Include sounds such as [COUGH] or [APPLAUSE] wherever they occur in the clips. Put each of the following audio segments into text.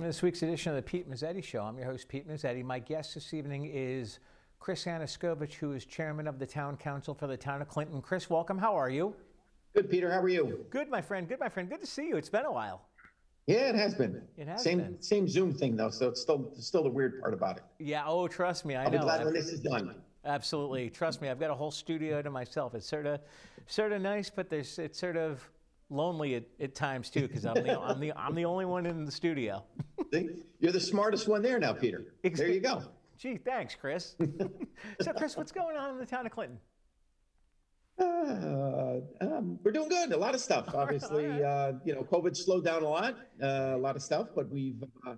welcome to this week's edition of the Pete Mezzetti Show. I'm your host, Pete Mezzetti. My guest this evening is Chris Aniskovich, who is chairman of the Town Council for the Town of Clinton. Chris, welcome. How are you? Good, Peter. How are you? Good, my friend. Good, my friend. Good to see you. It's been a while. Yeah, it has been. It has same, been. Same Zoom thing though, so it's still it's still the weird part about it. Yeah. Oh, trust me, I I'll know. be glad I've- when this is done. Absolutely. Trust me, I've got a whole studio to myself. It's sort of, sort of nice, but there's it's sort of lonely at, at times too because I'm the I'm the I'm the only one in the studio. See? You're the smartest one there now, Peter. There you go. Gee, thanks, Chris. [LAUGHS] so, Chris, what's going on in the town of Clinton? Uh, um, we're doing good. A lot of stuff. [LAUGHS] Obviously, right. uh, you know, COVID slowed down a lot. Uh, a lot of stuff, but we've uh,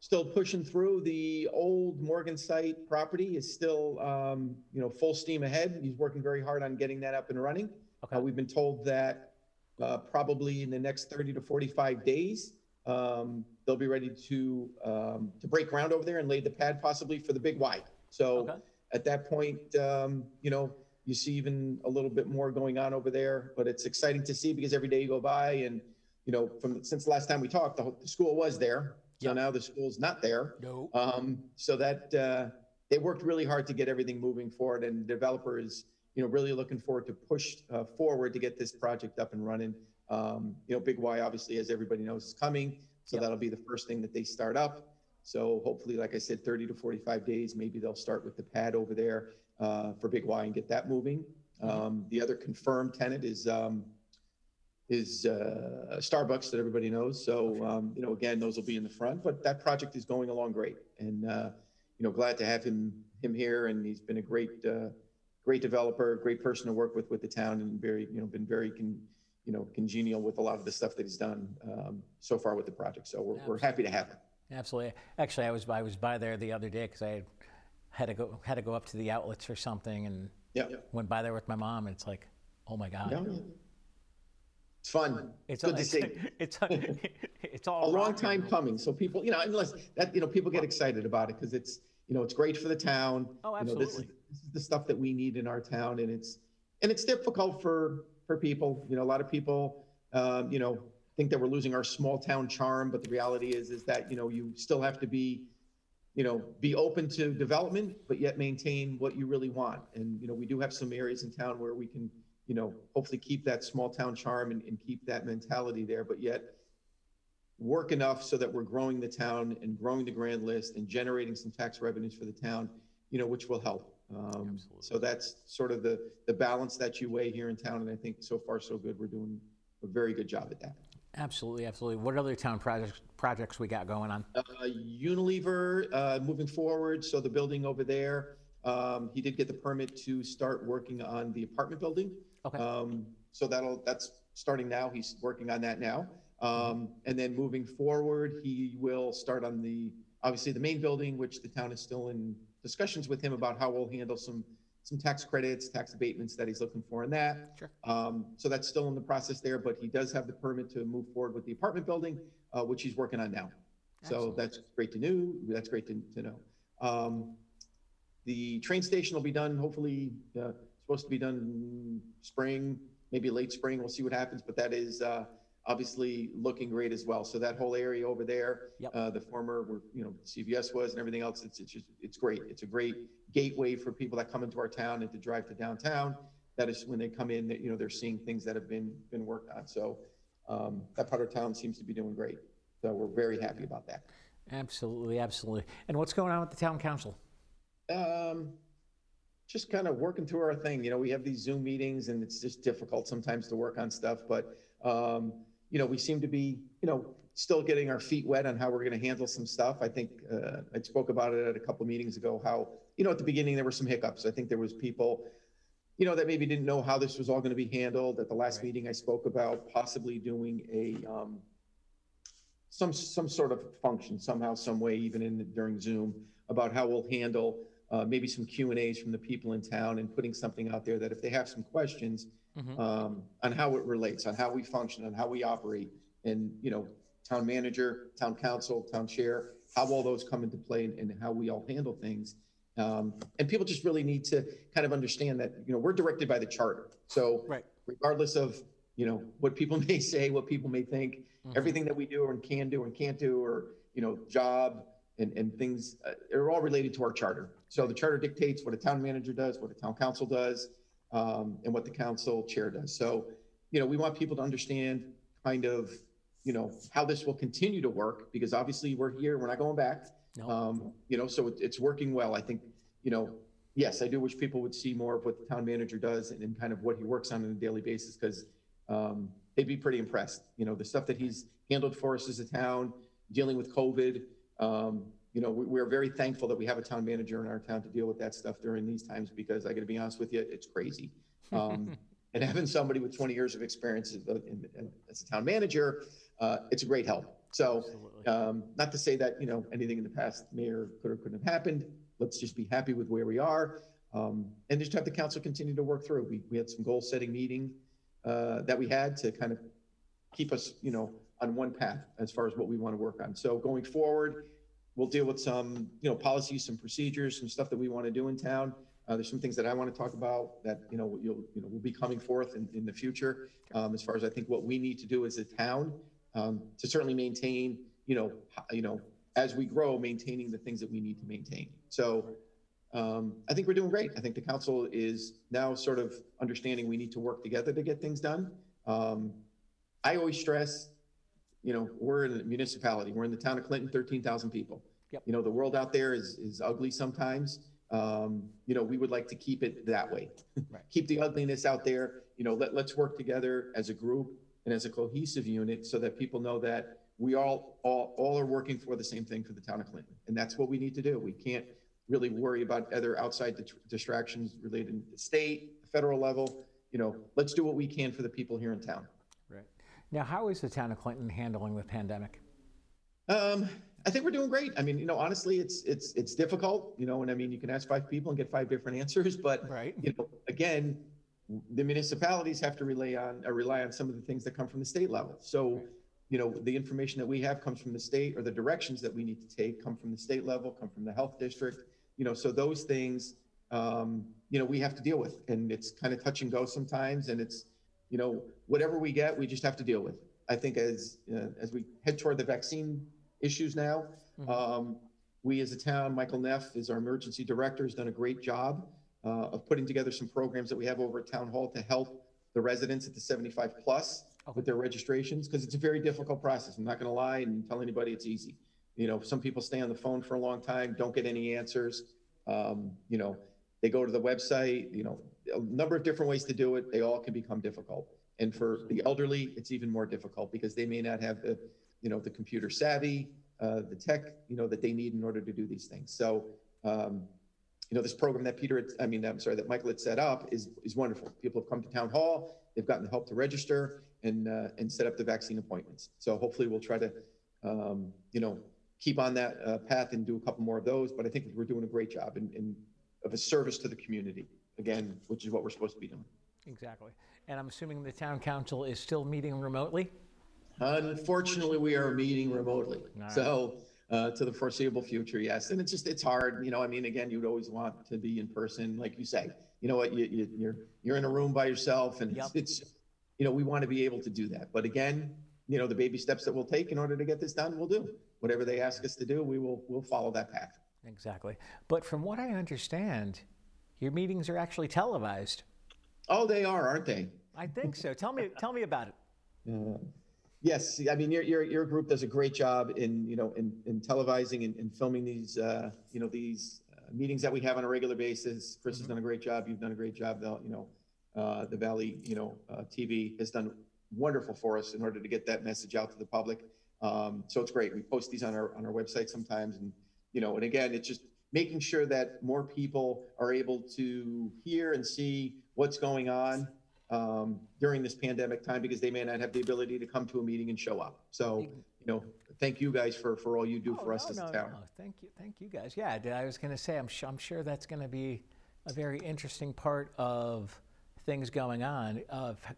still pushing through. The old Morgan site property is still, um, you know, full steam ahead. He's working very hard on getting that up and running. Okay. Uh, we've been told that uh, probably in the next 30 to 45 days, um, they'll be ready to um, to break ground over there and lay the pad possibly for the big Y. So Okay. at that point, um, you know, you see even a little bit more going on over there. But it's exciting to see because every day you go by and you know, from since the last time we talked, the, whole- the school was there. So now the school's not there. No. Um, so that uh, they worked really hard to get everything moving forward, and the developer is, you know, really looking forward to push uh, forward to get this project up and running. Um, you know, Big Y obviously, as everybody knows, is coming, so Yep. that'll be the first thing that they start up. So hopefully, like I said, 30 to 45 days, maybe they'll start with the pad over there uh, for Big Y and get that moving. Um, the other confirmed tenant is um, is uh, Starbucks that everybody knows. So, um, you know, again, those will be in the front, but that project is going along great. And, uh, you know, glad to have him, him here. And he's been a great, uh, great developer, great person to work with, with the town and very, you know, been very, con, you know, congenial with a lot of the stuff that he's done um, so far with the project. So we're, we're happy to have him. Absolutely. Actually, I was I was by there the other day because I had, had to go had to go up to the outlets or something and Yeah. went by there with my mom and it's like, oh my god. Yeah. It's fun. It's good to [LAUGHS] it's, see. It's [LAUGHS] it's all a long time coming. So people, you know, unless that, you know, people get excited about it because it's, you know, it's great for the town. Oh, You know, this is, absolutely. this is the stuff that we need in our town, and it's and it's difficult for for people. You know, a lot of people, um, you know, think that we're losing our small town charm, but the reality is is that you know you still have to be, you know, be open to development, but yet maintain what you really want. And you know, we do have some areas in town where we can, you know, hopefully keep that small town charm and, and keep that mentality there, but yet work enough so that we're growing the town and growing the grand list and generating some tax revenues for the town, you know, which will help. Um, so that's sort of the, the balance that you weigh here in town. And I think so far, so good. We're doing a very good job at that. Absolutely, absolutely. What other town projects projects we got going on? Uh, Unilever, uh, moving forward, so the building over there, um, he did get the permit to start working on the apartment building. Okay. Um, so that'll, that's starting now, he's working on that now. Um, and then moving forward, he will start on the, obviously the main building, which the town is still in discussions with him about how we'll handle some, some tax credits, tax abatements that he's looking for in that. Sure. Um, so that's still in the process there, but he does have the permit to move forward with the apartment building, uh, which he's working on now. So that's great to know. That's great to, to know. Um, the train station will be done, hopefully, uh, supposed to be done in spring, maybe late spring. We'll see what happens, but that is, uh, obviously looking great as well. So that whole area over there, Yep. uh, the former, where, you know, CVS was and everything else, it's, it's just, it's great. It's a great gateway for people that come into our town and to drive to downtown. That is when they come in, that, you know, they're seeing things that have been, been worked on. So, um, that part of town seems to be doing great. So we're very happy about that. Absolutely, absolutely. And what's going on with the town council? Um, just kind of working through our thing. You know, we have these Zoom meetings and it's just difficult sometimes to work on stuff, but, um, you know, we seem to be, you know, still getting our feet wet on how we're going to handle some stuff. I think, uh, I spoke about it at a couple meetings ago, how, you know, at the beginning there were some hiccups. I think there was people, you know, that maybe didn't know how this was all going to be handled. At the last Right. meeting, I spoke about possibly doing a, um, some, some sort of function somehow, some way, even in, during Zoom, about how we'll handle uh, maybe some Q and As from the people in town and putting something out there that if they have some questions Mhm. um, on how it relates, on how we function, on how we operate, and, you know, town manager, town council, town chair, how all those come into play and, and how we all handle things. Um, and people just really need to kind of understand that, you know, we're directed by the charter. So Right. regardless of, you know, what people [LAUGHS] may say, what people may think, Mhm. everything that we do and can do and can't do, or you know, job and, and things, uh, are all related to our charter. So the charter dictates what a town manager does, what a town council does, um, and what the council chair does. So, you know, we want people to understand kind of, you know, how this will continue to work, because obviously we're here, we're not going back. No. Um, you know, so it, it's working well. I think, you know, yes, I do wish people would see more of what the town manager does and, and kind of what he works on on a daily basis, because um, they'd be pretty impressed. You know, the stuff that he's handled for us as a town, dealing with COVID. Um, you know, we, we're very thankful that we have a town manager in our town to deal with that stuff during these times, because I gotta be honest with you, it's crazy. [LAUGHS] Um, and having somebody with 20 years of experience as a, as a town manager, uh, it's a great help. So, um, not to say that, you know, anything in the past may or could or couldn't have happened. Let's just be happy with where we are. Um, and just have the council continue to work through. We, we had some goal setting meeting, uh, that we had to kind of keep us, you know, on one path as far as what we want to work on. So going forward, we'll deal with some, you know, policies, some procedures, some stuff that we want to do in town. Uh, there's some things that I want to talk about that, you know, you'll, you know, will be coming forth in, in the future. Um, as far as I think what we need to do as a town, um, to certainly maintain, you know, you know, as we grow, maintaining the things that we need to maintain. So, um, I think we're doing great. I think the council is now sort of understanding we need to work together to get things done. Um, I always stress, you know, we're in a municipality, we're in the town of Clinton, thirteen thousand people. Yep. You know, the world out there is, is ugly sometimes. Um, you know, we would like to keep it that way. Right. [LAUGHS] Keep the ugliness out there, you know, let, let's work together as a group and as a cohesive unit so that people know that we all, all, all are working for the same thing for the town of Clinton. And that's what we need to do. We can't really worry about other outside distractions related to the state, the federal level. You know, let's do what we can for the people here in town. Right. Now, how is the town of Clinton handling the pandemic? Um, I think we're doing great. I mean, you know, honestly, it's, it's, it's difficult, you know, and I mean, you can ask five people and get five different [LAUGHS] answers, but, Right. you know, again, the municipalities have to rely on, uh, rely on some of the things that come from the state level. So, Right. you know, the information that we have comes from the state or the directions that we need to take come from the state level, come from the health district, you know, so those things, um, you know, we have to deal with and it's kind of touch and go sometimes and it's, you know, whatever we get, we just have to deal with. I think as, uh, as we head toward the vaccine issues now, Mhm. um, we as a town, Michael Neff is our emergency director, has done a great job uh, of putting together some programs that we have over at Town Hall to help the residents at the 75 plus with their registrations, because it's a very difficult process. I'm not going to lie and tell anybody it's easy. You know, some people stay on the phone for a long time, don't get any answers. Um, You know, they go to the website, you know, a number of different ways to do it. They all can become difficult. And for the elderly, it's even more difficult because they may not have the, you know, the computer savvy, uh, the tech, you know, that they need in order to do these things. So, um, you know, this program that Peter, had- I mean, I'm sorry, that Michael had set up is, is wonderful. People have come to town hall, they've gotten help to register and, uh, and set up the vaccine appointments. So hopefully we'll try to, um, you know, keep on that, uh, path and do a couple more of those. But I think we're doing a great job in, in, of a service to the community, again, which is what we're supposed to be doing. Exactly. And I'm assuming the town council is still meeting remotely? Unfortunately, we are meeting remotely. So, uh, to the foreseeable future, yes. And it's just, it's hard, you know, I mean, again, you'd always want to be in person, like you say. You know what, you, you, you're, you're in a room by yourself and it's, Yep. it's, you know, we want to be able to do that. But again, you know, the baby steps that we'll take in order to get this done, we'll do. Whatever they ask us to do, we will, we'll follow that path. Exactly. But from what I understand, your meetings are actually televised. Oh, they are, aren't they? I think so. Tell me, tell me about it. Uh, Yes, I mean, your, your, your group does a great job in, you know, in, in televising and, and filming these, uh, you know, these uh, meetings that we have on a regular basis. Chris has done a great job. You've done a great job. The, you know, uh, the Valley, you know, uh, TV has done wonderful for us in order to get that message out to the public. Um, so it's great. We post these on our, on our website sometimes and, you know, and again, it's just making sure that more people are able to hear and see what's going on um, during this pandemic time because they may not have the ability to come to a meeting and show up. So, you know, thank you guys for, for all you do Oh, for us as a town. Thank you, thank you guys. Yeah, d- I was going to say, I'm sure, I'm sure that's going to be a very interesting part of things going on. Of h-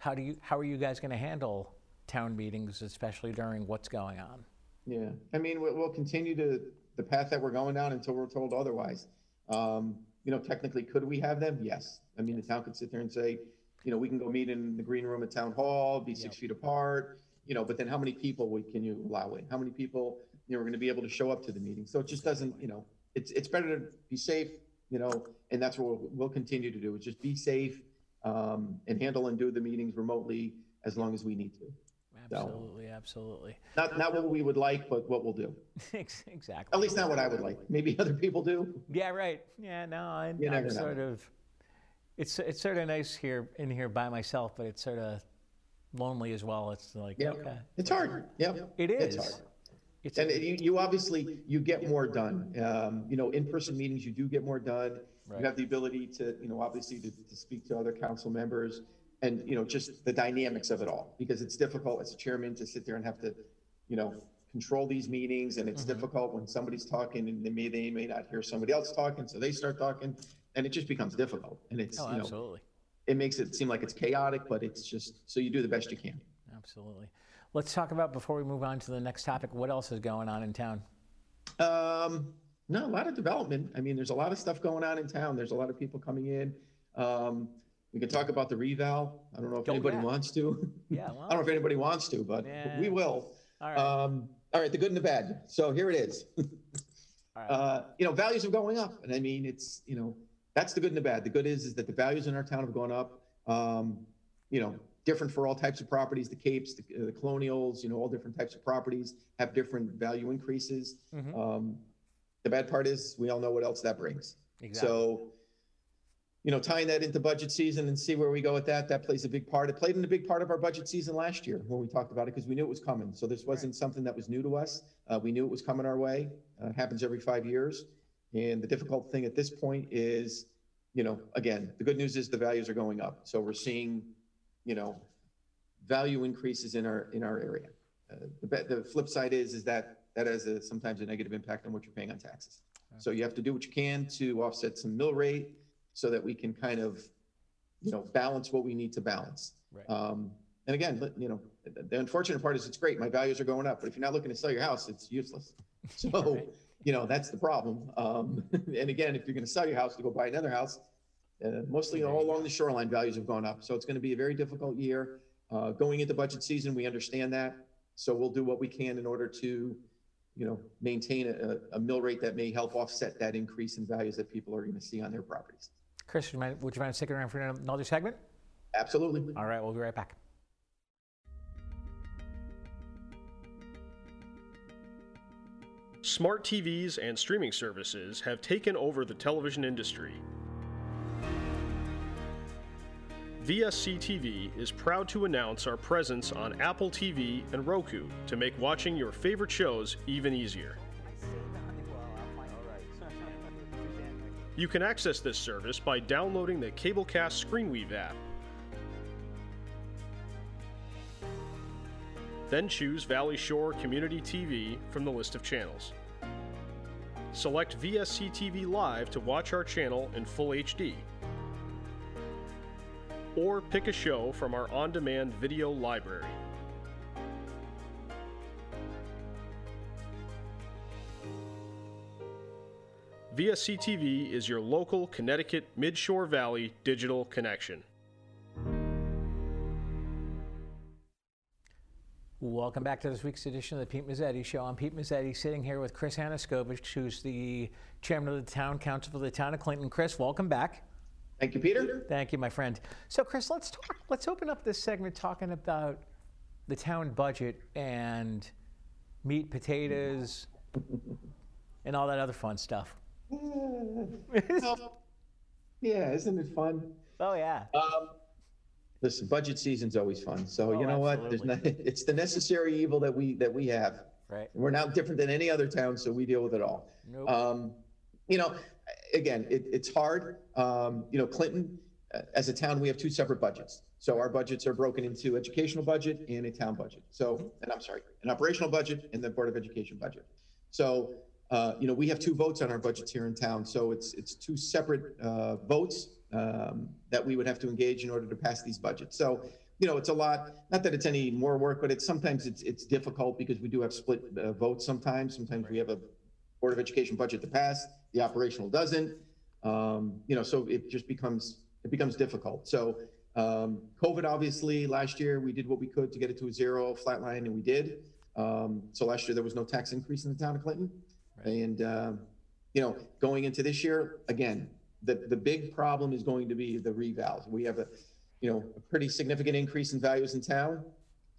how do you, how are you guys going to handle town meetings, especially during what's going on? Yeah, I mean, we'll, we'll continue to the path that we're going down until we're told otherwise. Um, you know, technically, could we have them? Yes. I mean, the town could sit there and say, you know, we can go meet in the green room at town hall, be six feet apart. you know, but then how many people we- can you allow in? How many people, you know, are going to be able to show up to the meeting? So it just doesn't, you know, it's, it's better to be safe, you know, and that's what we'll, we'll continue to do, is just be safe um, and handle and do the meetings remotely as long as we need to. Absolutely, absolutely. Not, not what we would like, but what we'll do. [LAUGHS] Exactly. At least not what I would like. Maybe other people do. Yeah, right. Yeah, no, I, You I'm know. sort of. It's it's sort of nice here in here by myself, but it's sort of lonely as well. It's like Yeah, okay, it's hard. Yeah, it is. It's hard. It's And you, you obviously, you get more done. Um, you know, in-person meetings, you do get more done. Right. You have the ability to, you know, obviously to, to speak to other council members and, you know, just the dynamics of it all. Because it's difficult as a chairman to sit there and have to, you know, control these meetings and it's Mm-hmm. difficult when somebody's talking and they may, they may not hear somebody else talking, so they start talking and it just becomes difficult. And it's, oh, you know, absolutely, it makes it seem like it's chaotic, but it's just, so you do the best you can. absolutely. Let's talk about before we move on to the next topic. What else is going on in town? Um, no, a lot of development. I mean, there's a lot of stuff going on in town. There's a lot of people coming in. Um, we can talk about the reval. I don't know if Oh, anybody yeah. wants to. [LAUGHS] Yeah, I don't know if anybody wants to, but Yeah. we will. all right, Um, all right, the good and the bad. So here it is. [LAUGHS] right. Uh, you know, values are going up, and I mean, it's you know, that's the good and the bad. The good is is that the values in our town have gone up. Um, you know, different for all types of properties. The capes, the, the colonials, you know, all different types of properties have different value increases. Mhm. Um, the bad part is we all know what else that brings. exactly. So, you know, tying that into budget season and see where we go with that, that plays a big part. It played in a big part of our budget season last year when we talked about it because we knew it was coming. So this wasn't something that was new to us. Uh, we knew it was coming our way. Uh, it happens every five years. And the difficult thing at this point is, you know, again, the good news is the values are going up. So we're seeing, you know, value increases in our, in our area. Uh, The, the flip side is, is that that has a, sometimes a negative impact on what you're paying on taxes. So you have to do what you can to offset some mill rate so that we can kind of, you know, balance what we need to balance. Right. Um, and again, you know, the- unfortunate part is it's great, my values are going up, but if you're not looking to sell your house, it's useless. [LAUGHS] So, Right. you know, that's the problem. Um, [LAUGHS] and again, if you're gonna sell your house to go buy another house, uh, mostly all along the shoreline values have gone up, so it's gonna be a very difficult year. Uh, going into budget season, we understand that, so we'll do what we can in order to, you know, maintain a, a mill rate that may help offset that increase in values that people are gonna see on their properties. Chris, would you mind, would you mind sticking around for another segment? Absolutely. All right, we'll be right back. Smart TVs and streaming services have taken over the television industry. VSC TV is proud to announce our presence on Apple TV and Roku to make watching your favorite shows even easier. You can access this service by downloading the Cablecast ScreenWeave app. Then choose Valley Shore Community TV from the list of channels. Select VSC TV Live to watch our channel in full HD. Or pick a show from our on demand video library. VSC TV is your local Connecticut Midshore Valley digital connection. Welcome back to this week's edition of the Pete Mezzetti Show. I'm Pete Mezzetti, sitting here with Chris Aniskovich, who's the chairman of the town council for the town of Clinton. Chris, welcome back. Thank you, Peter. Thank you, my friend. So, Chris, let's talk. Let's open up this segment talking about the town budget and meat, potatoes, and all that other fun stuff. [LAUGHS] Yeah, isn't it fun? Oh yeah. Um, listen, budget season's always fun. So Oh, you know what? There's not, [LAUGHS] it's the necessary evil that we, that we have. Right. We're not different than any other town, so we deal with it all. Nope. Um, you know, again, it, it's hard. Um, you know, Clinton, uh, as a town, we have two separate budgets. So our budgets are broken into educational budget and a town budget. So, and I'm sorry, an operational budget and the Board of Education budget. So, uh, you know, we have two votes on our budgets here in town. So it's, it's two separate, uh, votes, um, that we would have to engage in order to pass these budgets. So, you know, it's a lot, not that it's any more work, but it's, sometimes it's, it's difficult because we do have split, uh, votes sometimes. Sometimes we have a Board of Education budget to pass, the operational doesn't. Um, you know, so it just becomes, it becomes difficult. So, Um, COVID, obviously, last year we did what we could to get it to a zero flat line, and we did. Um, so last year there was no tax increase in the town of Clinton. And, um, you know, going into this year, again, the, the big problem is going to be the revals. We have a, you know, a pretty significant increase in values in town.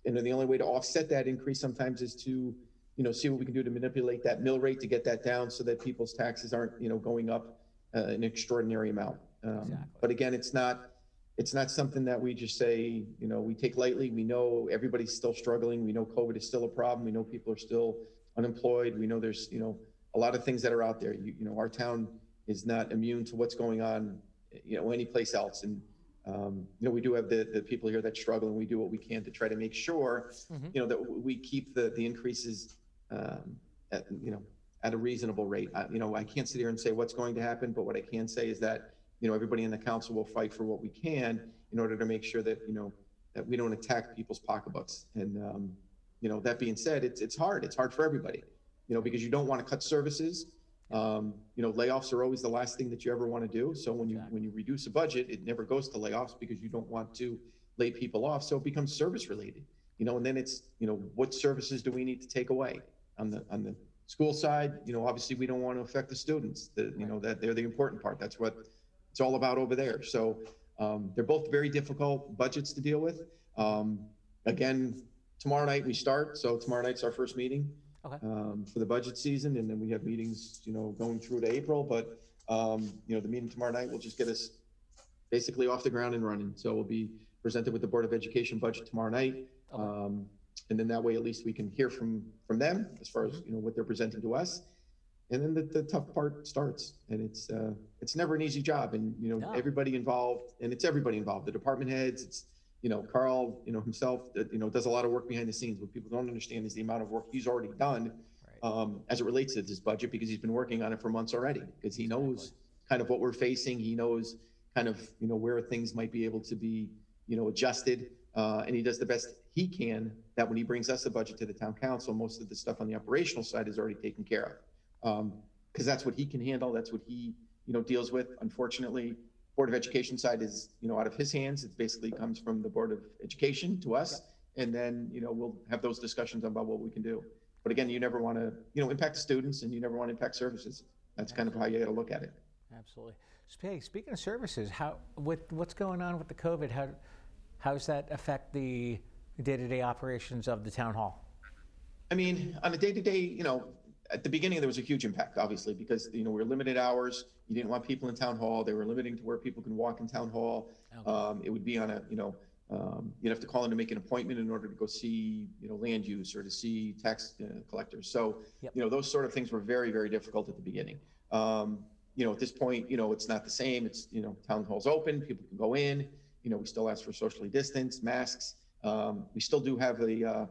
And then the only way to offset that increase sometimes is to, you know, see what we can do to manipulate that mill rate to get that down so that people's taxes aren't, you know, going up uh, an extraordinary amount. Um, Exactly. But again, it's not, it's not something that we just say, you know, we take lightly. We know everybody's still struggling. We know COVID is still a problem. We know people are still unemployed. We know there's, you know, a lot of things that are out there. You, you know, our town is not immune to what's going on, you know, anyplace else. And, um, you know, we do have the, the people here that struggle and we do what we can to try to make sure, you know, that we keep the, the increases, um, at, you know, at a reasonable rate. I, you know, I can't sit here and say what's going to happen, but what I can say is that, you know, everybody in the council will fight for what we can in order to make sure that, you know, that we don't attack people's pocketbooks. And, um, you know, that being said, it's, it's hard. It's hard for everybody, you know, because you don't want to cut services. Um, you know, layoffs are always the last thing that you ever want to do. So when you, when you reduce a budget, it never goes to layoffs because you don't want to lay people off. So it becomes service related, you know, and then it's, you know, what services do we need to take away on the, on the school side? You know, obviously we don't want to affect the students, the, you know, that they're the important part. That's what it's all about over there. So, um, they're both very difficult budgets to deal with. Um, again, tomorrow night we start. So tomorrow night's our first meeting Okay. um, for the budget season, and then we have meetings, you know, going through to April. But um, you know, the meeting tomorrow night will just get us basically off the ground and running. So we'll be presented with the Board of Education budget tomorrow night, Okay. um, and then that way at least we can hear from from them as far as you know what they're presenting to us. And then the, the tough part starts, and it's uh, it's never an easy job, and you know No. everybody involved, and it's everybody involved, the department heads, it's you know, Carl, you know, himself, uh, you know, does a lot of work behind the scenes. What people don't understand is the amount of work he's already done Right. um, as it relates to this budget because he's been working on it for months already. Because he knows kind of what we're facing. He knows kind of you know where things might be able to be you know adjusted, uh, and he does the best he can. That when he brings us a budget to the town council, most of the stuff on the operational side is already taken care of because that's what he can handle. That's what he you know deals with. Unfortunately, Board of Education side is, you know, out of his hands. It basically comes from the Board of Education to us. And then, you know, we'll have those discussions about what we can do. But again, you never want to, you know, impact the students and you never want to impact services. That's kind of how you got to look at it. Absolutely. Hey, speaking of services, how with what's going on with the COVID, how how does that affect the day-to-day operations of the town hall? I mean, on a day-to-day, you know, at the beginning, there was a huge impact, obviously, because, you know, we are limited hours. You didn't want people in town hall. They were limiting to where people can walk in town hall. Okay. Um, it would be on a, you know, um, you'd have to call in to make an appointment in order to go see, you know, land use or to see tax uh, collectors. So, Yep. you know, those sort of things were very, very difficult at the beginning. Um, you know, at this point, you know, it's not the same. It's, you know, town hall's open, people can go in. You know, we still ask for socially distanced masks. Um, we still do have a, uh,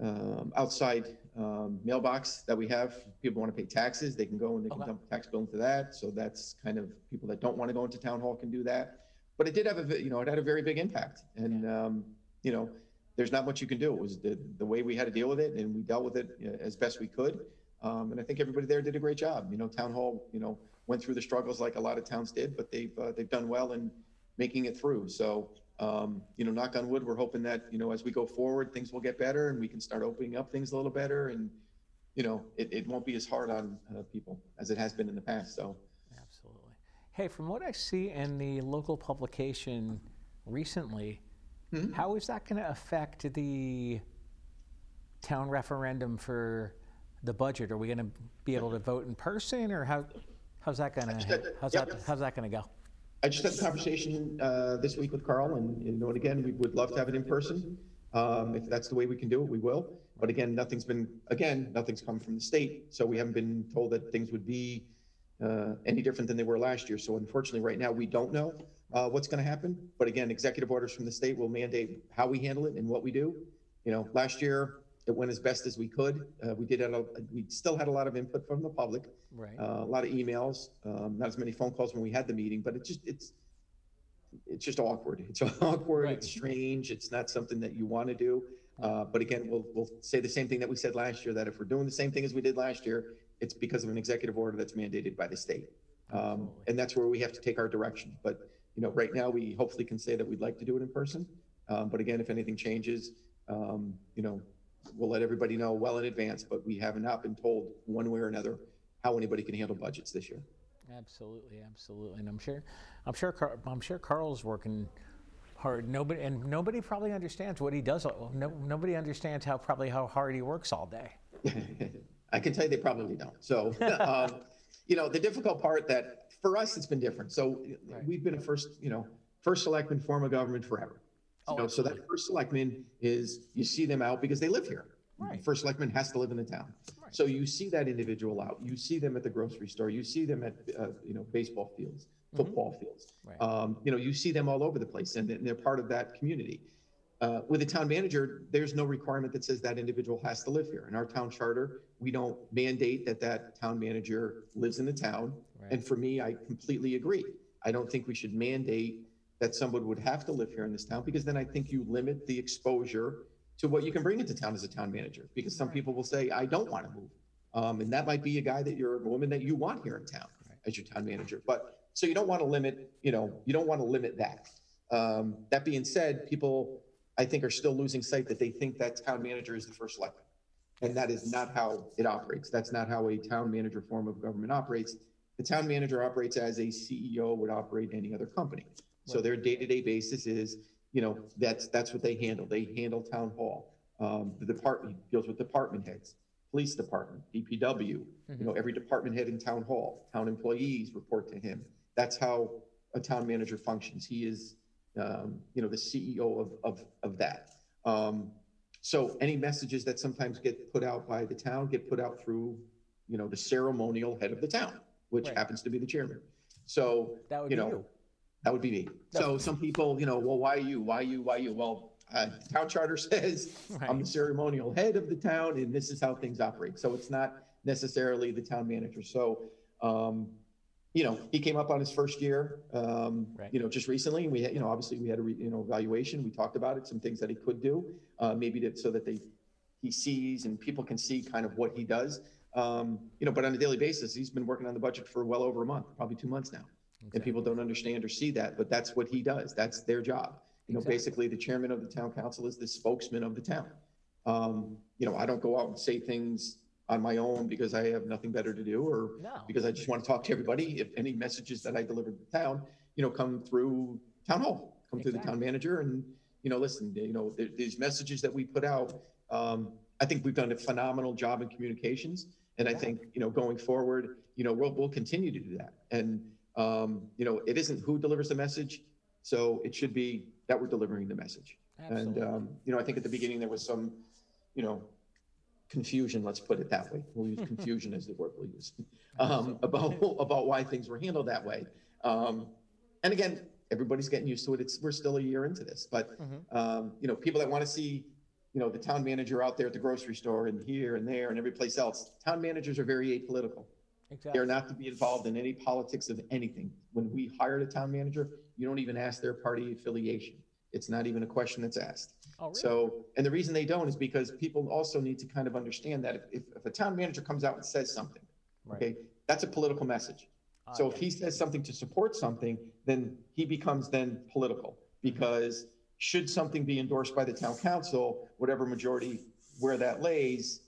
um, outside um, mailbox that we have. People want to pay taxes, they can go and they can Okay. dump a tax bill into that. So that's kind of people that don't want to go into town hall can do that. But it did have a, ve- you know, it had a very big impact. And, um, you know, there's not much you can do. It was the, the way we had to deal with it and we dealt with it you know, as best we could. Um, and I think everybody there did a great job. You know, town hall, you know, went through the struggles like a lot of towns did, but they've, uh, they've done well in making it through. So, um, you know, knock on wood, we're hoping that, you know, as we go forward, things will get better and we can start opening up things a little better and, you know, it, it won't be as hard on uh, people as it has been in the past. So, Absolutely. Hey, from what I see in the local publication recently, how is that going to affect the town referendum for the budget? Are we going to be able to vote in person, or how how's that going to how's Yep. that how's that going to go? I just had a conversation uh, this week with Carl, and you know, and again, we would love to have it in person. Um, if that's the way we can do it, we will. But again, nothing's been again, nothing's come from the state, so we haven't been told that things would be uh, any different than they were last year. So unfortunately, right now, we don't know uh, what's going to happen. But again, executive orders from the state will mandate how we handle it and what we do. You know, last year it went as best as we could. Uh, we did have a, we still had a lot of input from the public Right. uh, a lot of emails, um, not as many phone calls when we had the meeting, but it just, it's, it's just awkward. It's [LAUGHS] awkward. Right. It's strange. It's not something that you want to do. Uh, but again, we'll, we'll say the same thing that we said last year, that if we're doing the same thing as we did last year, it's because of an executive order that's mandated by the state. Um, and that's where we have to take our direction. But you know, right now, we hopefully can say that we'd like to do it in person. Um, But again, if anything changes, um, you know, we'll let everybody know well in advance, but we have not been told one way or another how anybody can handle budgets this year. Absolutely, absolutely, and I'm sure, I'm sure, Car- I'm sure Carl's working hard. Nobody and nobody probably understands what he does. No, nobody understands how probably how hard he works all day. [LAUGHS] I can tell you they probably don't. So, [LAUGHS] um, you know, the difficult part that for us, it's been different. So Right. we've been a first, you know, first selectman form of government forever. Oh, You know, so that first selectman is, you see them out because they live here. Right. First selectman has to live in the town. Right. So you see that individual out, you see them at the grocery store, you see them at, uh, you know, baseball fields, football fields. Mm-hmm. Right. Um, you know, you see them all over the place and and they're part of that community. Uh, with a town manager, there's no requirement that says that individual has to live here. In our town charter, we don't mandate that that town manager lives in the town. Right. And for me, I completely agree. I don't think we should mandate that someone would have to live here in this town because then I think you limit the exposure to what you can bring into town as a town manager. Because some people will say, I don't want to move. Um, and that might be a guy that you're, a woman that you want here in town as your town manager. But, so you don't want to limit, you know, you don't want to limit that. Um, that being said, people, I think, are still losing sight that they think that town manager is the first selectman. And that is not how it operates. That's not how a town manager form of government operates. The town manager operates as a CEO would operate any other company. So their day-to-day basis is, you know, that's, that's what they handle. They handle town hall. Um, the department deals with department heads, police department, DPW, you know, every department head in town hall, town employees report to him. That's how a town manager functions. He is, um, you know, the CEO of, of, of that. Um, so any messages that sometimes get put out by the town get put out through, you know, the ceremonial head of the town, which Right. happens to be the chairman. So, That would you be know, you. That would be me. So some people, you know, well, why you, why you, why you? Well, uh, town charter [LAUGHS] says I'm the ceremonial head of the town and this is how things operate. So it's not necessarily the town manager. So, um, you know, he came up on his first year, um, Right. you know, just recently. And we had, you know, obviously we had a, re- you know, evaluation. We talked about it, some things that he could do, uh, maybe to, so that they, he sees and people can see kind of what he does. Um, you know, but on a daily basis, he's been working on the budget for well over a month, probably two months now. And people don't understand or see that, but that's what he does. That's their job. You know, Exactly. basically, the chairman of the town council is the spokesman of the town. Um, you know, I don't go out and say things on my own because I have nothing better to do or No. because I just want to talk to everybody. If any messages that I deliver to the town, you know, come through town hall, come through the town manager and, you know, listen, you know, these messages that we put out, um, I think we've done a phenomenal job in communications. And I think, you know, going forward, you know, we'll, we'll continue to do that. And, um, you know, it isn't who delivers the message. So it should be that we're delivering the message. And, um, you know, I think at the beginning there was some, you know, confusion, let's put it that way. We'll use confusion as the word we'll use, [LAUGHS] um, about, [LAUGHS] about why things were handled that way. Um, and again, everybody's getting used to it. It's, we're still a year into this, but, Mhm. um, you know, people that want to see, you know, the town manager out there at the grocery store and here and there and every place else, town managers are very apolitical. They Exactly. are not to be involved in any politics of anything. When we hired a town manager, you don't even ask their party affiliation. It's not even a question that's asked. Oh, really? So, and the reason they don't is because people also need to kind of understand that if, if a town manager comes out and says something, Right. okay, that's a political message. Ah, So if he says something to support something, then he becomes then political. Because should something be endorsed by the town council, whatever majority where that lays,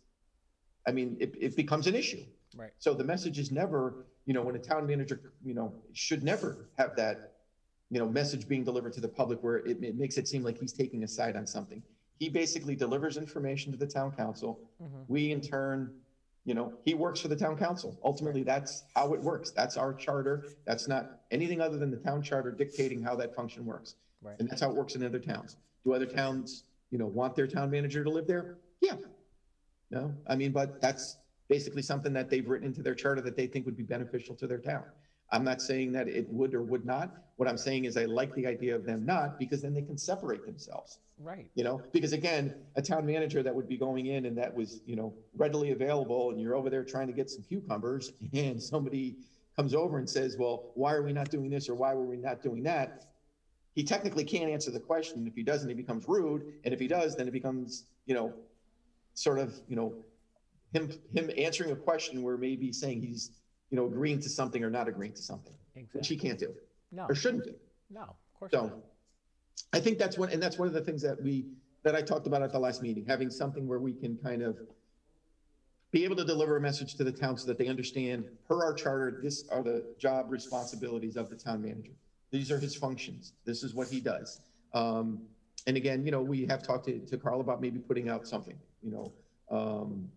I mean, it, it becomes an issue. Right. So the message is never, you know, when a town manager, you know, should never have that, you know, message being delivered to the public where it, it makes it seem like he's taking a side on something. He basically delivers information to the town council. Mhm. We in turn, you know, he works for the town council. Ultimately, that's how it works. That's our charter. That's not anything other than the town charter dictating how that function works. Right. And that's how it works in other towns. Do other towns, you know, want their town manager to live there? Yeah. No, I mean, but that's basically something that they've written into their charter that they think would be beneficial to their town. I'm not saying that it would or would not. What I'm saying is I like the idea of them not because then they can separate themselves, Right. you know? Because again, a town manager that would be going in and that was, you know, readily available and you're over there trying to get some cucumbers [LAUGHS] and somebody comes over and says, well, why are we not doing this or why were we not doing that? He technically can't answer the question. If he doesn't, he becomes rude. And if he does, then it becomes, you know, sort of, you know, him, him answering a question where maybe saying he's, you know, agreeing to something or not agreeing to something, which he can't do No. or shouldn't do. No, of course So not. I think that's one, and that's one of the things that we, that I talked about at the last meeting, having something where we can kind of be able to deliver a message to the town so that they understand, per our charter, this are the job responsibilities of the town manager. These are his functions. This is what he does. Um, and again, you know, we have talked to, to Carl about maybe putting out something, you know, um,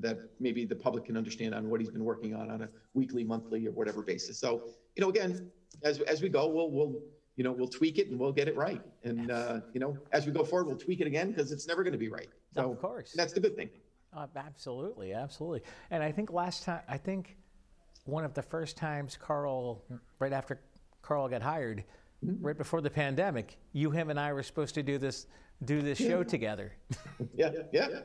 that maybe the public can understand on what he's been working on, on a weekly, monthly, or whatever basis. So, you know, again, as, as we go, we'll, we'll, you know, we'll tweak it and we'll get it right. And, uh, you know, as we go forward, we'll tweak it again because it's never going to be right. So Of course. That's the good thing. Uh, absolutely, absolutely. And I think last time, I think one of the first times Carl, right after Carl got hired, right before the pandemic, you, him, and I were supposed to do this do this show together. Yeah, yeah.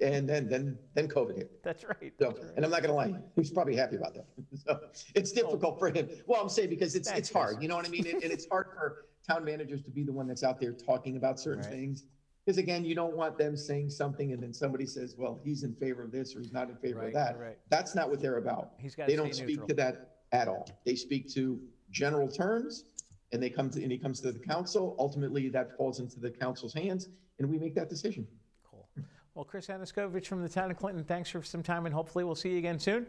And then, then, then COVID hit. That's right. So, and I'm not gonna lie, he's probably happy about that. [LAUGHS] So it's oh. difficult for him. Well, I'm saying because it's, Thanks, it's hard, you know what I mean? And and it's hard for town managers to be the one that's out there talking about certain Right. things. Because again, you don't want them saying something and then somebody says, well, he's in favor of this or he's not in favor Right, of that. right. That's not what they're about. He's gotta They don't speak neutral. to that at all. They speak to general terms and they come to, and he comes to the council. Ultimately, that falls into the council's hands and we make that decision. Well, Chris Aniskovich from the town of Clinton, thanks for some time, and hopefully we'll see you again soon.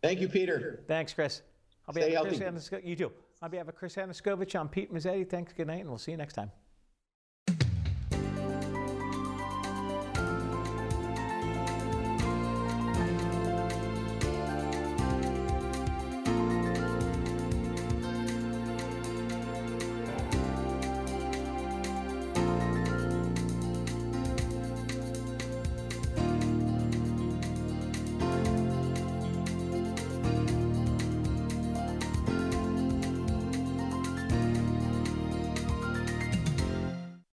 Thank you, Peter. Thanks, Chris. I'll Stay behalf of Chris you too. On behalf of Chris Aniskovich, I'm Pete Mezzetti. Thanks, good night, and we'll see you next time.